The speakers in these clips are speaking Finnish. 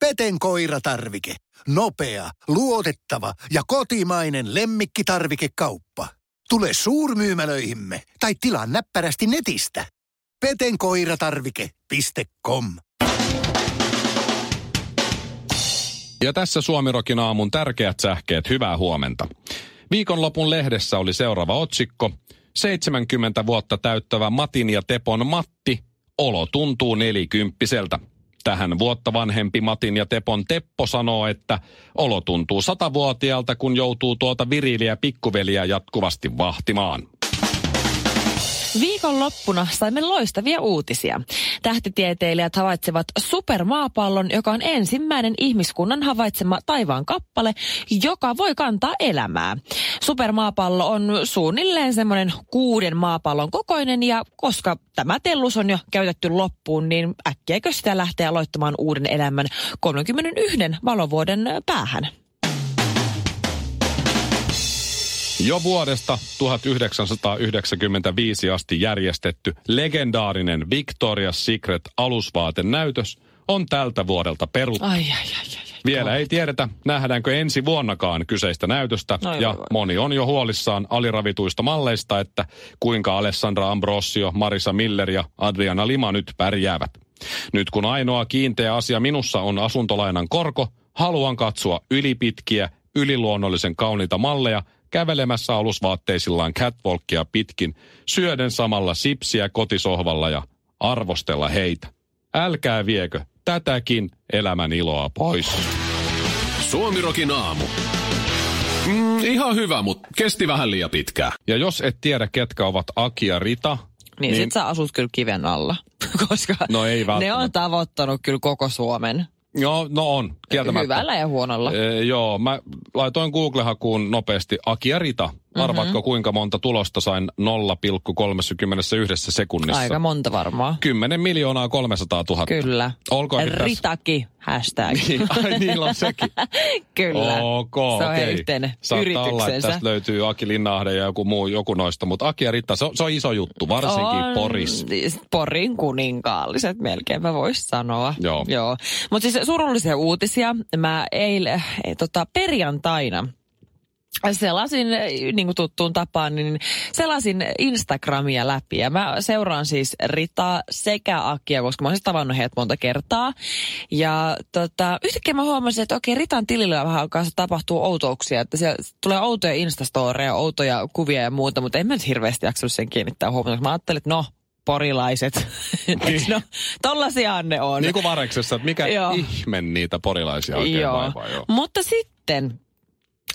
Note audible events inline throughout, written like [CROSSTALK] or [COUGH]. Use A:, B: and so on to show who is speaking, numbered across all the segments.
A: Peten koiratarvike. Nopea, luotettava ja kotimainen lemmikkitarvikekauppa. Tule suurmyymälöihimme tai tilaa näppärästi netistä. petenkoiratarvike.com
B: Ja tässä Suomirokin aamun tärkeät sähkeet, hyvää huomenta. Viikonlopun lehdessä oli seuraava otsikko. 70 vuotta täyttävä Matin ja Tepon Matti, olo tuntuu nelikymppiseltä. Tähän vuotta vanhempi Matin ja Tepon Teppo sanoo, että olo tuntuu satavuotiaalta, kun joutuu tuota viriliä pikkuveliä jatkuvasti vahtimaan.
C: Viikonloppuna saimme loistavia uutisia. Tähtitieteilijät havaitsevat supermaapallon, joka on ensimmäinen ihmiskunnan havaitsema taivaan kappale, joka voi kantaa elämää. Supermaapallo on suunnilleen semmoinen kuuden maapallon kokoinen ja koska tämä tellus on jo käytetty loppuun, niin äkkiäkö sitä lähtee aloittamaan uuden elämän 31 valovuoden päähän.
B: Jo vuodesta 1995 asti järjestetty legendaarinen Victoria's Secret alusvaatenäytös on tältä vuodelta peruttu.
C: Ai, ai, ai, ai.
B: Vielä ei tiedetä, nähdäänkö ensi vuonnakaan kyseistä näytöstä,
C: No
B: ja
C: joo, joo.
B: moni on jo huolissaan aliravituista malleista, että kuinka Alessandra Ambrosio, Marisa Miller ja Adriana Lima nyt pärjäävät. Nyt kun ainoa kiinteä asia minussa on asuntolainan korko, haluan katsoa ylipitkiä, yliluonnollisen kauniita malleja kävelemässä alusvaatteisillaan catwalkia pitkin, syöden samalla sipsiä kotisohvalla ja arvostella heitä. Älkää viekö tätäkin elämän iloa pois.
D: Suomirokin aamu. Mm, ihan hyvä, mutta kesti vähän liian pitkään.
B: Ja jos et tiedä, ketkä ovat Aki ja Rita,
C: Niin, niin sit sä asut kyllä kiven alla, [LAUGHS] koska
B: No ei
C: ne on tavoittanut kyllä koko Suomen.
B: Joo, no on, kieltämättä.
C: Hyvällä ja huonolla.
B: E, joo, mä laitoin Google-hakuun nopeasti Aki ja Rita.
C: Mhm.
B: Arvaatko kuinka monta tulosta sain 0,31 sekunnissa?
C: Aika monta varmaan.
B: 10 miljoonaa 300 000.
C: Kyllä.
B: Olkoon tässä.
C: Ritaki, hashtag. [LAUGHS]
B: Niin, Ai niillä on sekin. [LAUGHS]
C: Kyllä.
B: Ok,
C: Se on heidän yhteinen
B: Saattaa olla, että tästä löytyy Aki Linnahde ja joku muu, joku noista, mutta Aki ja Ritta, se on, se on iso juttu, varsinkin
C: On
B: Poris.
C: Porin kuninkaalliset melkeinpä voisi sanoa.
B: Joo.
C: Joo. Mutta siis surullisia uutisia. Mä eilen, eh, tota, perjantaina selasin, niin kuin tuttuun tapaan, niin selasin Instagramia läpi. Ja mä seuraan siis Ritaa sekä Akia, koska mä oon siis tavannut heidät monta kertaa. Ja tota, yhtäkkiä mä huomasin, että okei, Ritan tilillä vähän kanssa tapahtuu outouksia. Että siellä tulee outoja instastoreja, outoja kuvia ja muuta, mutta en mä nyt hirveästi jaksanut sen kiinnittää huomiota. Mä ajattelin, että no, porilaiset. [LAUGHS] Et no, tollasiahan ne on.
B: Niin kuin Vareksessa, että mikä
C: Joo.
B: ihme niitä porilaisia oikein
C: Joo.
B: vaivaa. Joo.
C: Mutta sitten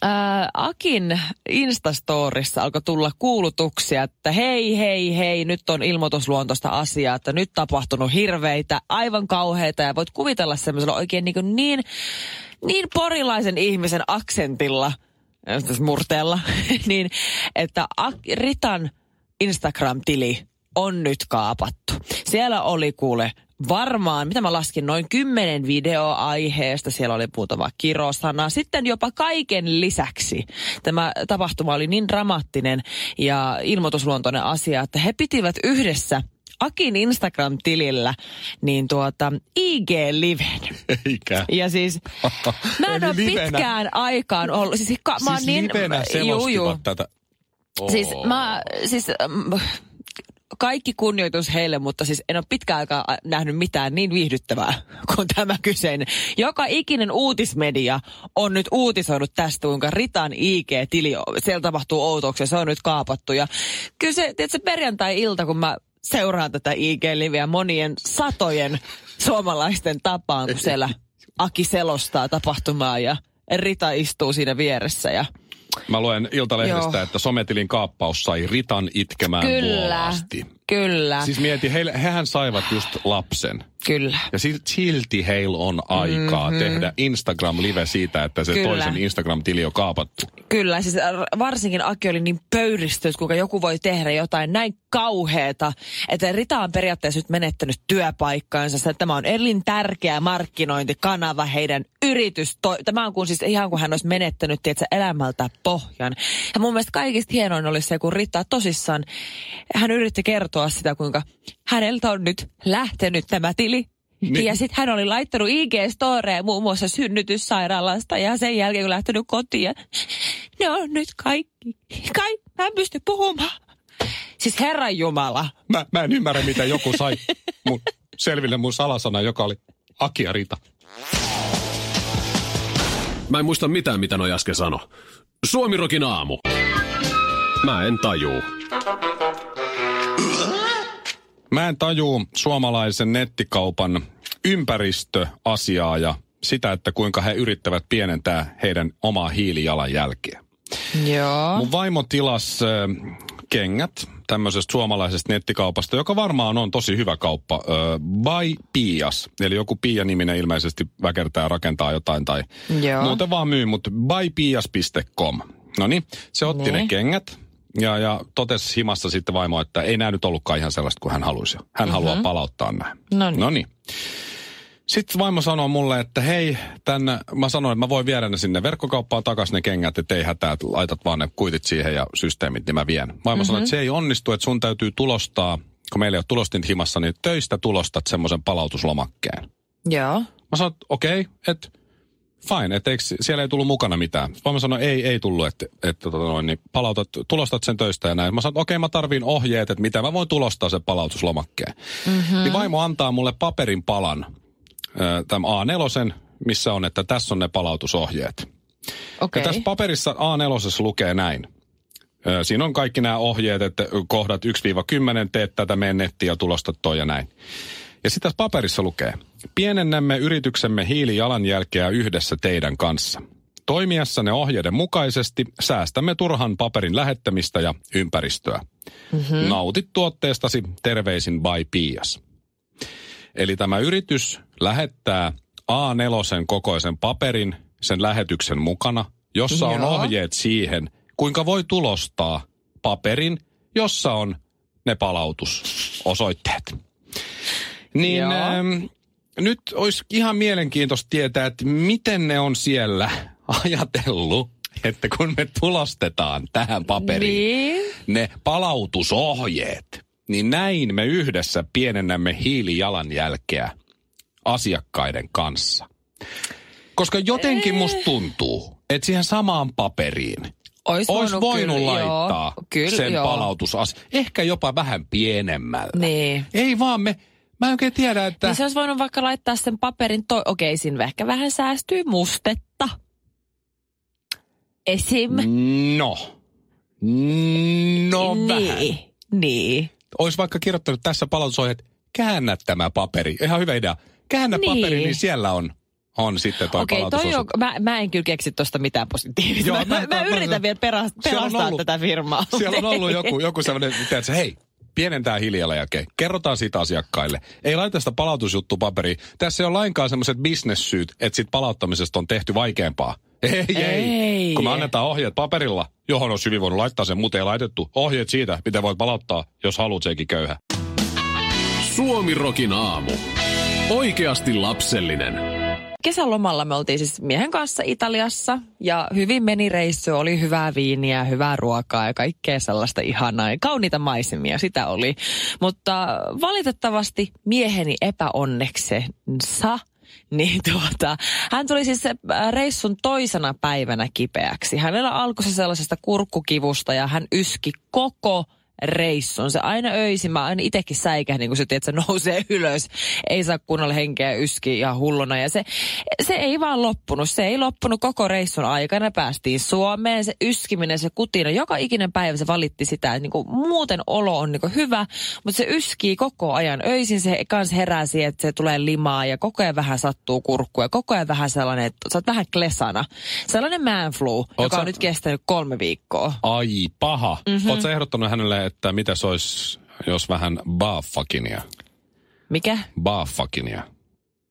C: ää, Akin Instastorissa alkoi tulla kuulutuksia, että hei, hei, hei, nyt on ilmoitusluontoista asiaa, että nyt tapahtunut hirveitä, aivan kauheita ja voit kuvitella semmoisella oikein niin, niin, niin porilaisen ihmisen aksentilla, äh, murteella, [LAUGHS] niin että Ritan Instagram-tili on nyt kaapattu. Siellä oli kuule varmaan, mitä mä laskin, noin kymmenen videoaiheesta. Siellä oli muutama kirosana. Sitten jopa kaiken lisäksi tämä tapahtuma oli niin dramaattinen ja ilmoitusluontoinen asia, että he pitivät yhdessä Akin Instagram-tilillä niin tuota IG-liven.
B: Eikä.
C: Ja siis [LAUGHS] mä en ole pitkään aikaan ollut. Siis, ka, mä oon
B: Siis
C: niin,
B: livenä selostivat tätä. Oo.
C: Siis mä, siis mm, kaikki kunnioitus heille, mutta siis en ole pitkään aikaa a- nähnyt mitään niin viihdyttävää [LAUGHS] kuin tämä kyseinen. Joka ikinen uutismedia on nyt uutisoinut tästä, kuinka Ritan IG-tili, siellä tapahtuu outouksia, se on nyt kaapattu. Ja kyllä se, tiedätkö, perjantai-ilta, kun mä seuraan tätä IG-liveä monien satojen suomalaisten tapaan, kun siellä [LAUGHS] Aki selostaa tapahtumaa ja Rita istuu siinä vieressä ja
B: Mä luen Iltalehdestä,
C: Joo.
B: että sometilin kaappaus sai Ritan itkemään
C: Kyllä,
B: vuolaasti.
C: Kyllä,
B: Siis mieti, heille, hehän saivat just lapsen.
C: kyllä.
B: Ja sil- silti heillä on aikaa mm-hmm. tehdä Instagram-live siitä, että se
C: Kyllä.
B: toisen Instagram-tili on kaapattu.
C: Kyllä, siis äh, varsinkin Aki oli niin pöyristynyt, kuinka joku voi tehdä jotain näin kauheeta, että Rita on periaatteessa nyt menettänyt työpaikkaansa. että Tämä on elintärkeä markkinointikanava, heidän yritys. Tämä on kuin siis ihan kuin hän olisi menettänyt tiedätkö, elämältä pohjan. Ja mun mielestä kaikista hienoin olisi se, kun Rita tosissaan, hän yritti kertoa sitä, kuinka häneltä on nyt lähtenyt tämä tili Niin. Ja sitten hän oli laittanut IG-storeja muun muassa synnytyssairaalasta ja sen jälkeen kun lähtenyt kotiin. Ne on nyt kaikki. Kai, mä en pysty puhumaan. Siis Herran Jumala.
B: Mä, mä en ymmärrä, miten joku sai mun, selville mun salasana, joka oli Akia Rita.
D: Mä en muista mitään, mitä noi äsken sano. Suomirokin aamu. Mä en tajuu.
B: Mä en tajuu suomalaisen nettikaupan ympäristöasiaa ja sitä, että kuinka he yrittävät pienentää heidän omaa hiilijalanjälkeä.
C: Joo.
B: Mun vaimo tilas äh, kengät tämmöisestä suomalaisesta nettikaupasta, joka varmaan on tosi hyvä kauppa. Äh, by Pias, eli joku Pia-niminen ilmeisesti väkertää rakentaa jotain tai
C: Joo.
B: muuten vaan myy, mutta bypias.com. No niin, se otti ne
C: Ne.
B: kengät ja, ja totesi himassa sitten vaimo, että ei nämä nyt ollutkaan ihan sellaista kuin hän halusi. Hän mm-hmm. haluaa palauttaa nämä. No niin. Sitten vaimo sanoi mulle, että hei, tänne, mä sanoin, että mä voin viedä ne sinne verkkokauppaan takaisin ne kengät, että ei hätää, että laitat vaan ne kuitit siihen ja systeemit, niin mä vien. Vaimo mm-hmm. sanoi, että se ei onnistu, että sun täytyy tulostaa, kun meillä ei ole tulostinta himassa, niin töistä tulostat semmoisen palautuslomakkeen.
C: Joo.
B: Mä sanoin, että okei, okay, että fine, että siellä ei tullut mukana mitään. Vaimo sanoi, ei, ei tullut, että, että tota noin, niin palautat, tulostat sen töistä ja näin. Mä sanoin, okei, okay, mä tarviin ohjeet, että mitä mä voin tulostaa sen palautuslomakkeen. Mm-hmm. Niin vaimo antaa mulle paperin palan, tämän A4, missä on, että tässä on ne palautusohjeet.
C: Okei.
B: Ja tässä paperissa A4 lukee näin. Siinä on kaikki nämä ohjeet, että kohdat 1-10, teet tätä, mene nettiin ja tulostat toi ja näin. Ja sitten tässä paperissa lukee, pienennämme yrityksemme hiilijalanjälkeä yhdessä teidän kanssa. Toimiessanne ohjeiden mukaisesti säästämme turhan paperin lähettämistä ja ympäristöä. Mm-hmm. Nautit tuotteestasi, terveisin by Pias. Eli tämä yritys lähettää A4 kokoisen paperin sen lähetyksen mukana, jossa on
C: Joo.
B: ohjeet siihen, kuinka voi tulostaa paperin, jossa on ne palautusosoitteet. Niin
C: Joo.
B: ähm, nyt olisi ihan mielenkiintoista tietää, että miten ne on siellä [LAUGHS] ajatellut, että kun me tulostetaan tähän paperiin
C: Niin.
B: ne palautusohjeet, niin näin me yhdessä pienennämme hiilijalanjälkeä asiakkaiden kanssa. Koska jotenkin musta tuntuu, että siihen samaan paperiin
C: Ois
B: olisi
C: voinut
B: voinut
C: kyllä,
B: laittaa
C: joo. Kyllä,
B: sen palautusas, ehkä jopa vähän pienemmällä.
C: Niin.
B: Ei vaan me, mä en oikein tiedä, että...
C: Niin se olisi voinut vaikka laittaa sen paperin, to- okei, siinä ehkä vähän säästyy mustetta. Esim.
B: No. No vähän.
C: niin. Niin.
B: Olisi vaikka kirjoittanut tässä palautusohjeet, käännä tämä paperi. Ihan hyvä idea. Käännä
C: Niin.
B: paperi, niin siellä on, on sitten toi
C: Okei, toi on, mä, mä en kyllä keksi tuosta mitään positiivista.
B: Joo,
C: mä,
B: mä-
C: mä,
B: mä-
C: mä,
B: mä-
C: yritän vielä peras,
B: Siellä on
C: pelastaa
B: ollut-
C: tätä firmaa.
B: Siellä on ollut joku, joku sellainen, että hei, pienentää hiilijalanjälkeä. Kerrotaan siitä asiakkaille. Ei laita sitä palautusjuttupaperiin. Tässä ei ole lainkaan semmoiset bisnessyyt, että sit palauttamisesta on tehty vaikeampaa. Ei, ei,
C: Ei.
B: Kun me annetaan ohjeet paperilla, johon on hyvin voinut laittaa sen, mutta ei laitettu. Ohjeet siitä, miten voit palauttaa, jos haluat sekin köyhä.
D: Suomirokin aamu. Oikeasti lapsellinen.
C: Kesälomalla me oltiin siis miehen kanssa Italiassa ja hyvin meni reissu, oli hyvää viiniä, hyvää ruokaa ja kaikkea sellaista ihanaa ja kauniita maisemia, sitä oli. Mutta valitettavasti mieheni epäonneksensa [LAUGHS] niin tuota, hän tuli siis reissun toisena päivänä kipeäksi. Hänellä alkoi se sellaisesta kurkkukivusta ja hän yski koko reissun. Se aina öisin, mä aina itsekin säikähdin, kun se, tiedät, se nousee [LAUGHS] ylös. Ei saa kunnolla henkeä yski ihan hulluna. Ja se, se ei vaan loppunut. Se ei loppunut koko reissun aikana. Päästiin Suomeen. Se yskiminen, se kutina. Joka ikinen päivä se valitti sitä, että niinku, muuten olo on niinku hyvä, mutta se yskii koko ajan. Öisin se kans herää siihen, että se tulee limaa ja koko ajan vähän sattuu kurkku ja koko ajan vähän sellainen, että sä oot vähän klesana. Sellainen man flu, joka
B: sä-
C: on nyt kestänyt kolme viikkoa.
B: Ai, paha. Mm-hmm. Oletko ehdottanut hänelle, että mitä se olisi, jos vähän baffakinia?
C: Mikä?
B: Baffakinia.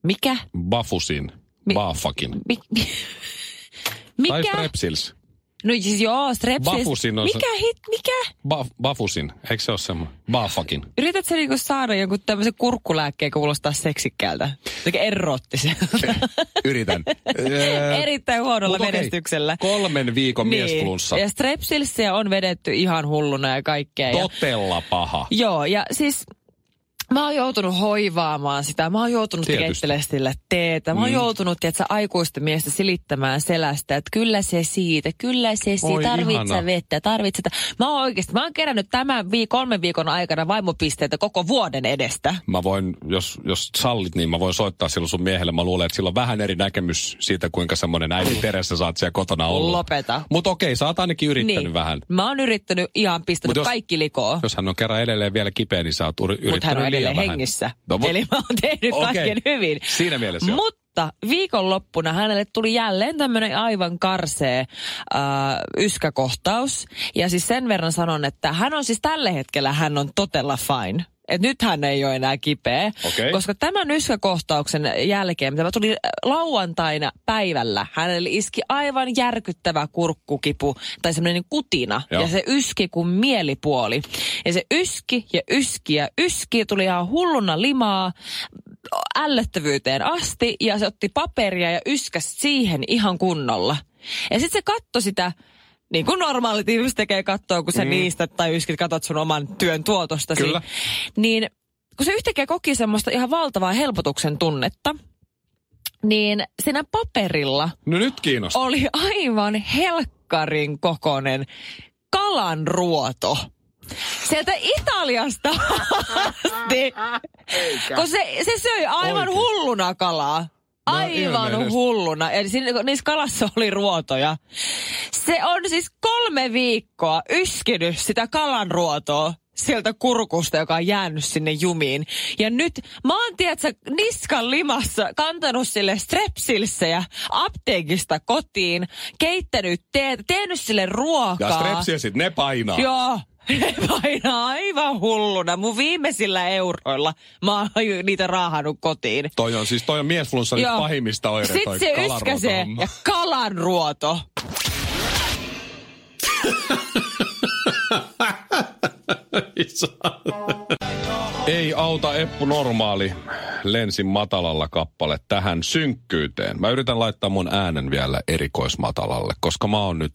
C: Mikä?
B: Bafusin.
C: Mi-
B: Baffakin.
C: Mi- mi- [LAUGHS]
B: Tai
C: mikä?
B: strepsils.
C: No siis joo, strepsis.
B: Bafusin on se-
C: Mikä hit, mikä?
B: Ba- bafusin. Eikö se ole semmoinen? Baffakin.
C: Yrität sä niinku saada jonkun tämmöisen kurkkulääkkeen kuulostaa seksikkäältä? Jotenkin erottiselta. [LAUGHS]
B: Yritän. [LAUGHS]
C: Erittäin huonolla
B: Mut
C: menestyksellä.
B: Kolmen viikon niin. miesflunssa.
C: Ja strepsilsiä on vedetty ihan hulluna ja kaikkea. Ja,
B: Totella paha.
C: joo, ja siis Mä oon joutunut hoivaamaan sitä. Mä oon joutunut keittelemään sille teetä. Mä oon
B: Mm.
C: joutunut, tiedätkö, aikuisten miestä silittämään selästä, että kyllä se siitä, kyllä se
B: Oi,
C: siitä, tarvitsee
B: ihana.
C: vettä, tarvitsee. Mä oon oikeasti, mä oon kerännyt tämän vii, kolmen viikon aikana vaimopisteitä koko vuoden edestä.
B: Mä voin, jos, jos sallit, niin mä voin soittaa silloin sun miehelle. Mä luulen, että sillä on vähän eri näkemys siitä, kuinka semmoinen äiti Teressä saat siellä kotona olla.
C: Lopeta.
B: Mutta okei, sä oot ainakin yrittänyt
C: niin.
B: vähän.
C: Mä oon yrittänyt ihan pistänyt
B: jos-
C: kaikki likoon.
B: Jos hän on kerran edelleen vielä kipeä, niin sä oot yrittänyt
C: Edelleen
B: vähän.
C: hengissä.
B: No, mut-
C: Eli mä oon tehnyt
B: Okei.
C: kaiken hyvin.
B: Siinä mielessä joo.
C: Mutta viikonloppuna hänelle tuli jälleen tämmöinen aivan karsee äh, yskäkohtaus. Ja siis sen verran sanon, että hän on siis tällä hetkellä hän on totella fine. Et nyt hän ei ole enää kipeä.
B: Okei.
C: Koska tämän yskäkohtauksen jälkeen, mitä tuli äh, lauantaina päivällä, hänelle iski aivan järkyttävä kurkkukipu tai semmoinen kutina.
B: Joo.
C: Ja se yski kuin mielipuoli. Ja se yski ja yski ja yski, tuli ihan hulluna limaa ällöttävyyteen asti ja se otti paperia ja yskäsi siihen ihan kunnolla. Ja sitten se katsoi sitä, niin kuin normaalit ihmiset tekee katsoa, kun sä mm. niistä tai yskit katsot sun oman työn tuotostasi.
B: Kyllä.
C: Niin kun se yhtäkkiä koki semmoista ihan valtavaa helpotuksen tunnetta, niin siinä paperilla
B: No nyt kiinnostaa.
C: oli aivan helkkarin kokonen kalanruoto. Sieltä Italiasta [LAUGHS] asti. Kun se, se söi aivan
B: Oikein.
C: hulluna kalaa. Aivan
B: ilmeisesti.
C: hulluna. Eli siinä, niissä kalassa oli ruotoja. Se on siis kolme viikkoa yskinyt sitä kalanruotoa sieltä kurkusta, joka on jäänyt sinne jumiin. Ja nyt mä oon, tiedätkö, niskan limassa kantanut sille strepsilsejä apteekista kotiin, keittänyt teetä, tehnyt sille ruokaa.
B: Ja strepsiasit, ne painaa.
C: Joo. [LAUGHS] Painaa aivan hulluna. Mun viimeisillä euroilla mä oon niitä raahannut kotiin.
B: Toi on siis, toi on miesflunssan pahimmista oireista.
C: Sitten se yskäsee ja kalanruoto. [LAUGHS]
B: Ei auta Eppu Normaali lensin matalalla kappale tähän synkkyyteen. Mä yritän laittaa mun äänen vielä erikoismatalalle, koska mä oon nyt,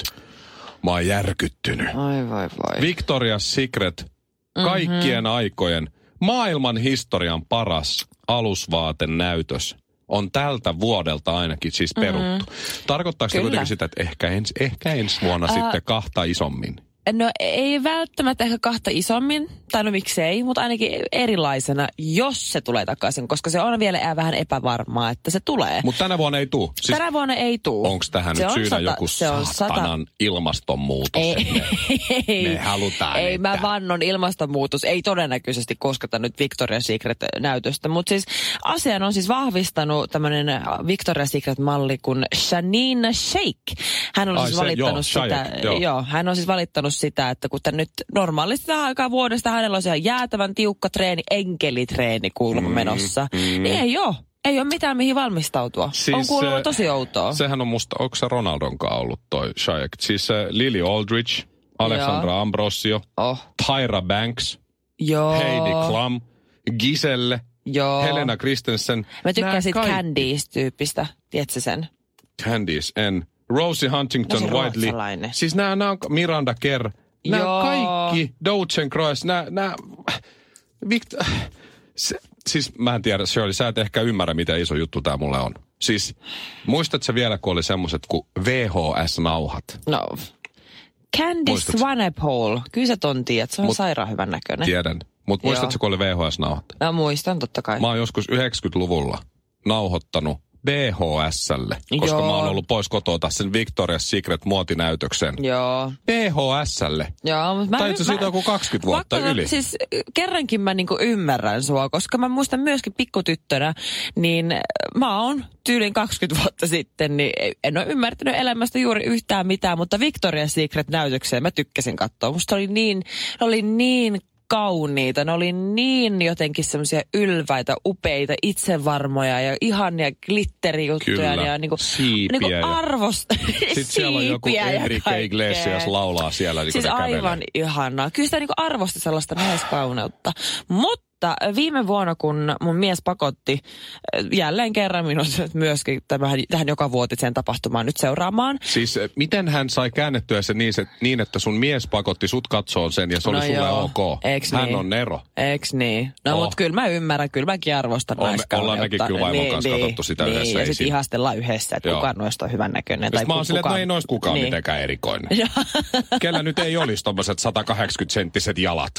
B: mä oon järkyttynyt.
C: Ai vai vai.
B: Victoria's Secret,
C: Mhm.
B: kaikkien aikojen, maailman historian paras alusvaatenäytös on tältä vuodelta ainakin siis peruttu. Tarkoittaako se
C: Mhm.
B: Kuitenkin sitä, että ehkä ensi, ehkä ensi vuonna
C: Ää,
B: sitten kahta isommin?
C: No ei välttämättä ehkä kahta isommin, tai no miksei, mutta ainakin erilaisena, jos se tulee takaisin, koska se on vielä vähän epävarmaa, että se tulee.
B: Mutta tänä vuonna ei tuu. Siis
C: Tänä vuonna ei tuu.
B: onko tähän
C: Se
B: nyt
C: on
B: syynä
C: sata-
B: joku
C: se on sata-
B: saatanan ilmastonmuutos?
C: Ei, [LAUGHS] ei,
B: Me halutaan,
C: ei
B: että-
C: mä vannon ilmastonmuutos, ei todennäköisesti kosketa nyt Victoria's Secret-näytöstä, mutta siis asian on siis vahvistanut tämmöinen Victoria's Secret-malli kuin Shanina Sheikh. Hän on
B: Ai
C: siis
B: se,
C: valittanut
B: joo,
C: sitä,
B: Shaik, joo.
C: joo, hän on siis valittanut sitä, että kun nyt normaalisti tähän aikaan vuodesta hänellä on siellä jäätävän tiukka treeni, enkelitreeni kuulemma
B: Mm,
C: menossa, niin ei ole. Ei ole mitään mihin valmistautua.
B: Siis
C: on kuulemma
B: se-
C: tosi outoa.
B: Sehän on musta, onko se Ronaldon kanssa ollut toi Shaik? Siis äh, Lily Aldridge, Alexandra Ambrosio,
C: Oh,
B: Tyra Banks,
C: joo.
B: Heidi Klum, Giselle,
C: Joo.
B: Helena Christensen.
C: Mä tykkään siitä
B: kaikki.
C: Candice-tyyppistä, tiedätkö sen?
B: Candice N. Rosie Huntington
C: No
B: Whiteley. Siis nämä, nämä on Miranda Kerr. Nämä
C: Joo.
B: kaikki, Dogen Cross, nämä, nämä Victor, se, siis mä en tiedä, Shirley, sä et ehkä ymmärrä, miten iso juttu tämä mulle on. Siis, muistatko vielä, kun oli semmoiset kuin VHS-nauhat?
C: No. Candice? Wanapole. Kyllä sä ton tiedät, se on
B: Mut-
C: sairaan hyvän näköinen.
B: Tiedän. Mutta muistatko, kun oli VHS-nauhat?
C: Mä muistan totta kai.
B: Mä oon joskus 90-luvulla nauhoittanut VHSlle, koska
C: Joo.
B: mä oon ollut pois kotoa sen Victoria's Secret muotinäytöksen.
C: Joo.
B: VHSlle.
C: Joo, mutta mä...
B: Tai itse siitä joku 20 vuotta
C: Vaikka
B: yli.
C: Siis kerrankin mä niinku ymmärrän sua, koska mä muistan myöskin pikkutyttönä, niin mä oon tyylin 20 vuotta sitten, niin en ole ymmärtänyt elämästä juuri yhtään mitään, mutta Victoria's Secret-näytökseen mä tykkäsin katsoa. Musta oli niin, oli niin kauniita. Ne oli niin jotenkin semmoisia ylväitä, upeita, itsevarmoja ja ihania glitterijuttuja.
B: Kyllä.
C: Ja niinku,
B: Siipiä
C: niinku
B: ja-
C: arvosta. [LAUGHS]
B: Sitten siellä on joku
C: ja
B: Enrique. Iglesias laulaa siellä, niin
C: Siis aivan
B: kävelee.
C: ihanaa. Kyllä sitä niinku arvosti sellaista naiskauneutta. Mutta että viime vuonna, kun mun mies pakotti äh, jälleen kerran minut myöskin tämähän, tähän joka vuotiseen tapahtumaan nyt seuraamaan.
B: Siis eh, miten hän sai käännettyä se niin, se, niin, että sun mies pakotti sut katsoa sen ja se
C: No
B: oli sulle
C: joo.
B: ok?
C: Eiks
B: hän
C: niin?
B: on Nero.
C: Eiks niin? No
B: Oh.
C: mutta kyllä mä ymmärrän, kyllä mäkin arvostan
B: On- ollaan mekin kyllä vaimon kanssa katsottu sitä
C: niin,
B: yhdessä,
C: Ja
B: ei
C: sitten ihastellaan yhdessä, että
B: Joo.
C: kuka noista on hyvännäköinen.
B: Sitten mä oon silleen, että no ei noista kukaan
C: niin.
B: mitenkään erikoinen. [LAUGHS] Kellä nyt ei olisi tommoset 180-senttiset jalat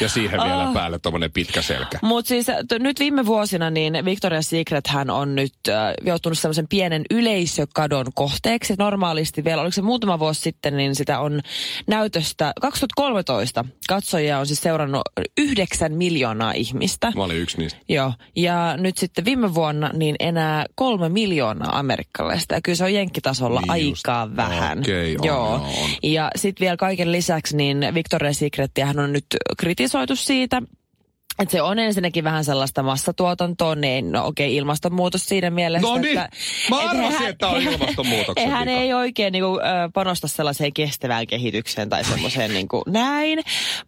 B: ja siihen vielä päälle tommonen pitkä selkä.
C: Mutta siis t- nyt viime vuosina niin Victoria's Secret hän on nyt äh, joutunut semmoisen pienen yleisökadon kohteeksi. Normaalisti vielä, oliko se muutama vuosi sitten, niin sitä on näytöstä 2013. Katsojia on siis seurannut yhdeksän miljoonaa ihmistä.
B: Mä olin yksi niistä.
C: Joo, ja nyt sitten viime vuonna niin enää kolme miljoonaa amerikkalaista. Ja kyllä se on jenkkitasolla
B: Niin just.
C: aika vähän.
B: Okei, on,
C: Joo.
B: on.
C: Ja sitten vielä kaiken lisäksi niin Victoria's Secretiähän on nyt kritisoitu siitä, että se on ensinnäkin vähän sellaista massatuotantoa, niin no okei, ilmastonmuutos siinä mielessä.
B: No niin,
C: että,
B: mä
C: et
B: arvasin,
C: hän-
B: että on ilmastonmuutoksen [LAUGHS]
C: Hän ei oikein niinku, ö, panosta sellaiseen kestävään kehitykseen tai semmoiseen [LAUGHS] niinku, näin.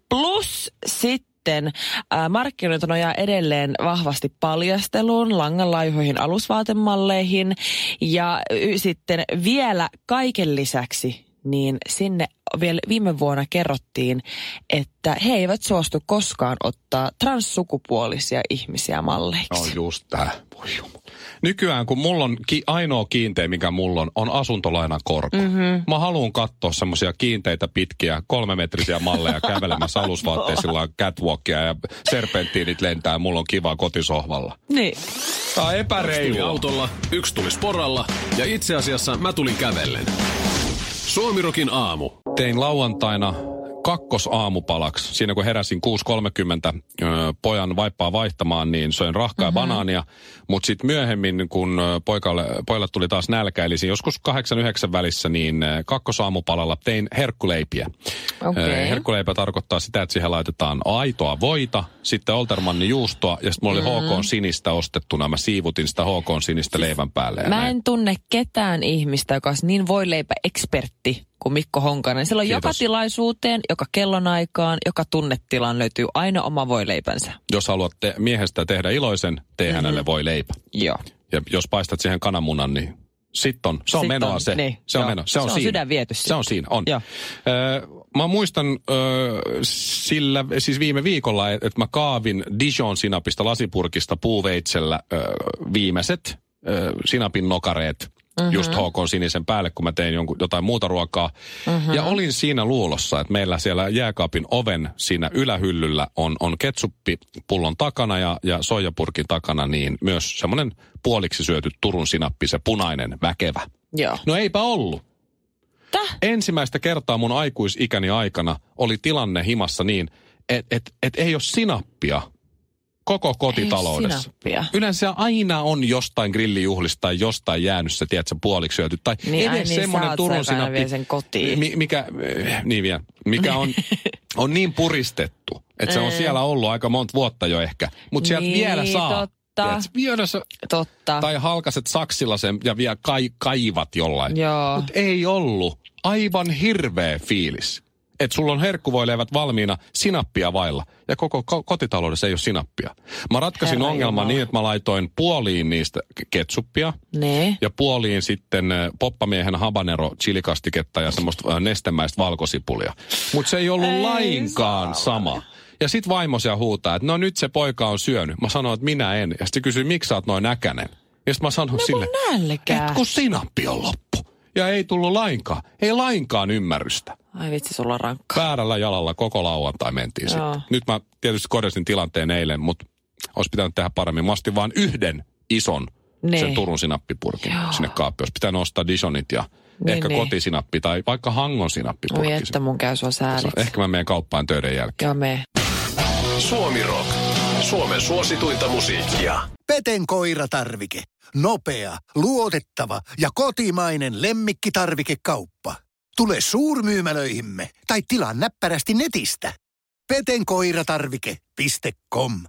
C: Plus sitten äh, markkinoit nojaa edelleen vahvasti paljasteluun, langanlaihoihin, alusvaatemalleihin ja y, sitten vielä kaiken lisäksi niin sinne vielä viime vuonna kerrottiin, että he eivät suostu koskaan ottaa transsukupuolisia ihmisiä malleiksi.
B: No just tää. Jumu. Nykyään kun mulla on ki- ainoa kiinteä, mikä mulla on, on asuntolainan korko.
C: Mhm.
B: Mm-hmm. Mä haluan katsoa semmosia kiinteitä pitkiä kolmemetrisiä malleja kävelemässä [LAUGHS] alusvaatteisilla catwalkia ja serpenttiinit lentää ja mulla on kiva kotisohvalla.
C: Niin.
B: Tää on
D: Tuli
B: epäreilua.
D: autolla, yksi tuli sporalla ja itse asiassa mä tulin kävellen. Suomirokin aamu.
B: Tein lauantaina kakkosaamupalaksi. Siinä kun heräsin 6.30 ö, pojan vaippaa vaihtamaan, niin söin rahkaa mm-hmm. banaania. Mutta sitten myöhemmin, kun poikalle, pojalle tuli taas nälkä, eli joskus 8-9 välissä, niin kakkosaamupalalla tein herkkuleipiä. Ö, Herkkuleipä tarkoittaa sitä, että siihen laitetaan aitoa voita, sitten Oltermannin juustoa, ja sitten mulla oli
C: Mm-hmm.
B: HK sinistä ostettuna. Mä siivutin sitä HK sinistä leivän päälle.
C: Mä
B: näin.
C: en tunne ketään ihmistä, joka olisi niin voileipä-ekspertti kuin Mikko Honkanen. Sillä on joka
B: Kiitos.
C: tilaisuuteen, joka kellonaikaan, joka tunnetilaan löytyy aina oma voileipänsä.
B: Jos haluat te- miehestä tehdä iloisen, tee mm-hmm. hänelle voi leipä.
C: Joo.
B: Ja jos paistat siihen kananmunan, niin sit on, se on
C: Sit
B: menoa
C: on,
B: se.
C: niin,
B: se on
C: joo.
B: meno. Se on,
C: Se on
B: siinä.
C: sydän viety
B: Se on siinä, on.
C: Joo.
B: Ö, mä muistan ö, sillä, siis viime viikolla, että et mä kaavin Dijon sinapista lasipurkista puuveitsellä ö, viimeiset ö, sinapin nokareet mm-hmm. just HK sinisen päälle, kun mä tein jonkun, jotain muuta ruokaa. Mm-hmm. Ja olin siinä luulossa, että meillä siellä jääkaapin oven siinä ylähyllyllä on, on ketsuppipullon takana ja, ja soijapurkin takana niin myös semmoinen puoliksi syöty Turun sinappi, se punainen, väkevä.
C: Joo.
B: No eipä ollut.
C: Täh?
B: Ensimmäistä kertaa mun aikuisikäni aikana oli tilanne himassa niin, että et, et ei ole sinappia koko kotitaloudessa. Yleensä aina on jostain grillijuhlista tai jostain jäänyt se, tiedätkö, puoliksi syöty. Tai
C: Niin,
B: edes
C: niin,
B: semmoinen Turun
C: se,
B: sinappi,
C: sen kotiin.
B: mi- mikä, eh, niin vielä, mikä on, [LAUGHS] on niin puristettu, että se on siellä ollut aika monta vuotta jo ehkä. Mutta sieltä
C: Niin,
B: vielä saa.
C: totta.
B: Vielä sä,
C: Totta.
B: tai halkaset saksilla sen ja vielä kai, kaivat jollain. Mutta ei ollut. Aivan hirveä fiilis. Että sulla on herkkuvoileivät valmiina sinappia vailla. Ja koko ko- kotitaloudessa ei ole sinappia. Mä ratkaisin
C: Herra
B: ongelman
C: Jumala.
B: niin, että mä laitoin puoliin niistä ketsuppia.
C: Ne.
B: Ja puoliin sitten äh, poppamiehen habanero chilikastiketta ja semmoista äh, nestemäistä valkosipulia. Mutta se ei ollut
C: Ei
B: lainkaan sama. Ja sit vaimo siellä huutaa, että no nyt se poika on syönyt. Mä sanoin, että minä en. Ja sitten kysyi, miksi sä oot noin näkänen? Ja sitten mä sanoin
C: No
B: sille,
C: kun nälkää.
B: et kun sinappi on loppu. Ja ei tullut lainkaan, ei lainkaan ymmärrystä.
C: Ai vitsi, sulla on rankka.
B: Väärällä jalalla koko lauantai mentiin
C: Joo.
B: sitten. Nyt mä tietysti korjasin tilanteen eilen, mutta olisi pitänyt tehdä paremmin. Mä ostin vaan yhden ison
C: Niin.
B: sen Turun sinappipurkin
C: Joo.
B: sinne kaappiin. Olisi pitänyt ostaa Dijonit ja
C: Niin,
B: ehkä
C: niin.
B: kotisinappi tai vaikka Hangon
C: Oi,
B: sinappipurkki.
C: että mun käy sua sääliksi.
B: Ehkä mä menen kauppaan töiden jälkeen.
C: Joo, me.
D: Suomi Rock. Suomen suosituinta musiikkia.
A: Peten koiratarvike. Nopea, luotettava ja kotimainen lemmikkitarvikekauppa. Tule suurmyymälöihimme tai tilaa näppärästi netistä. petenkoiratarvike.com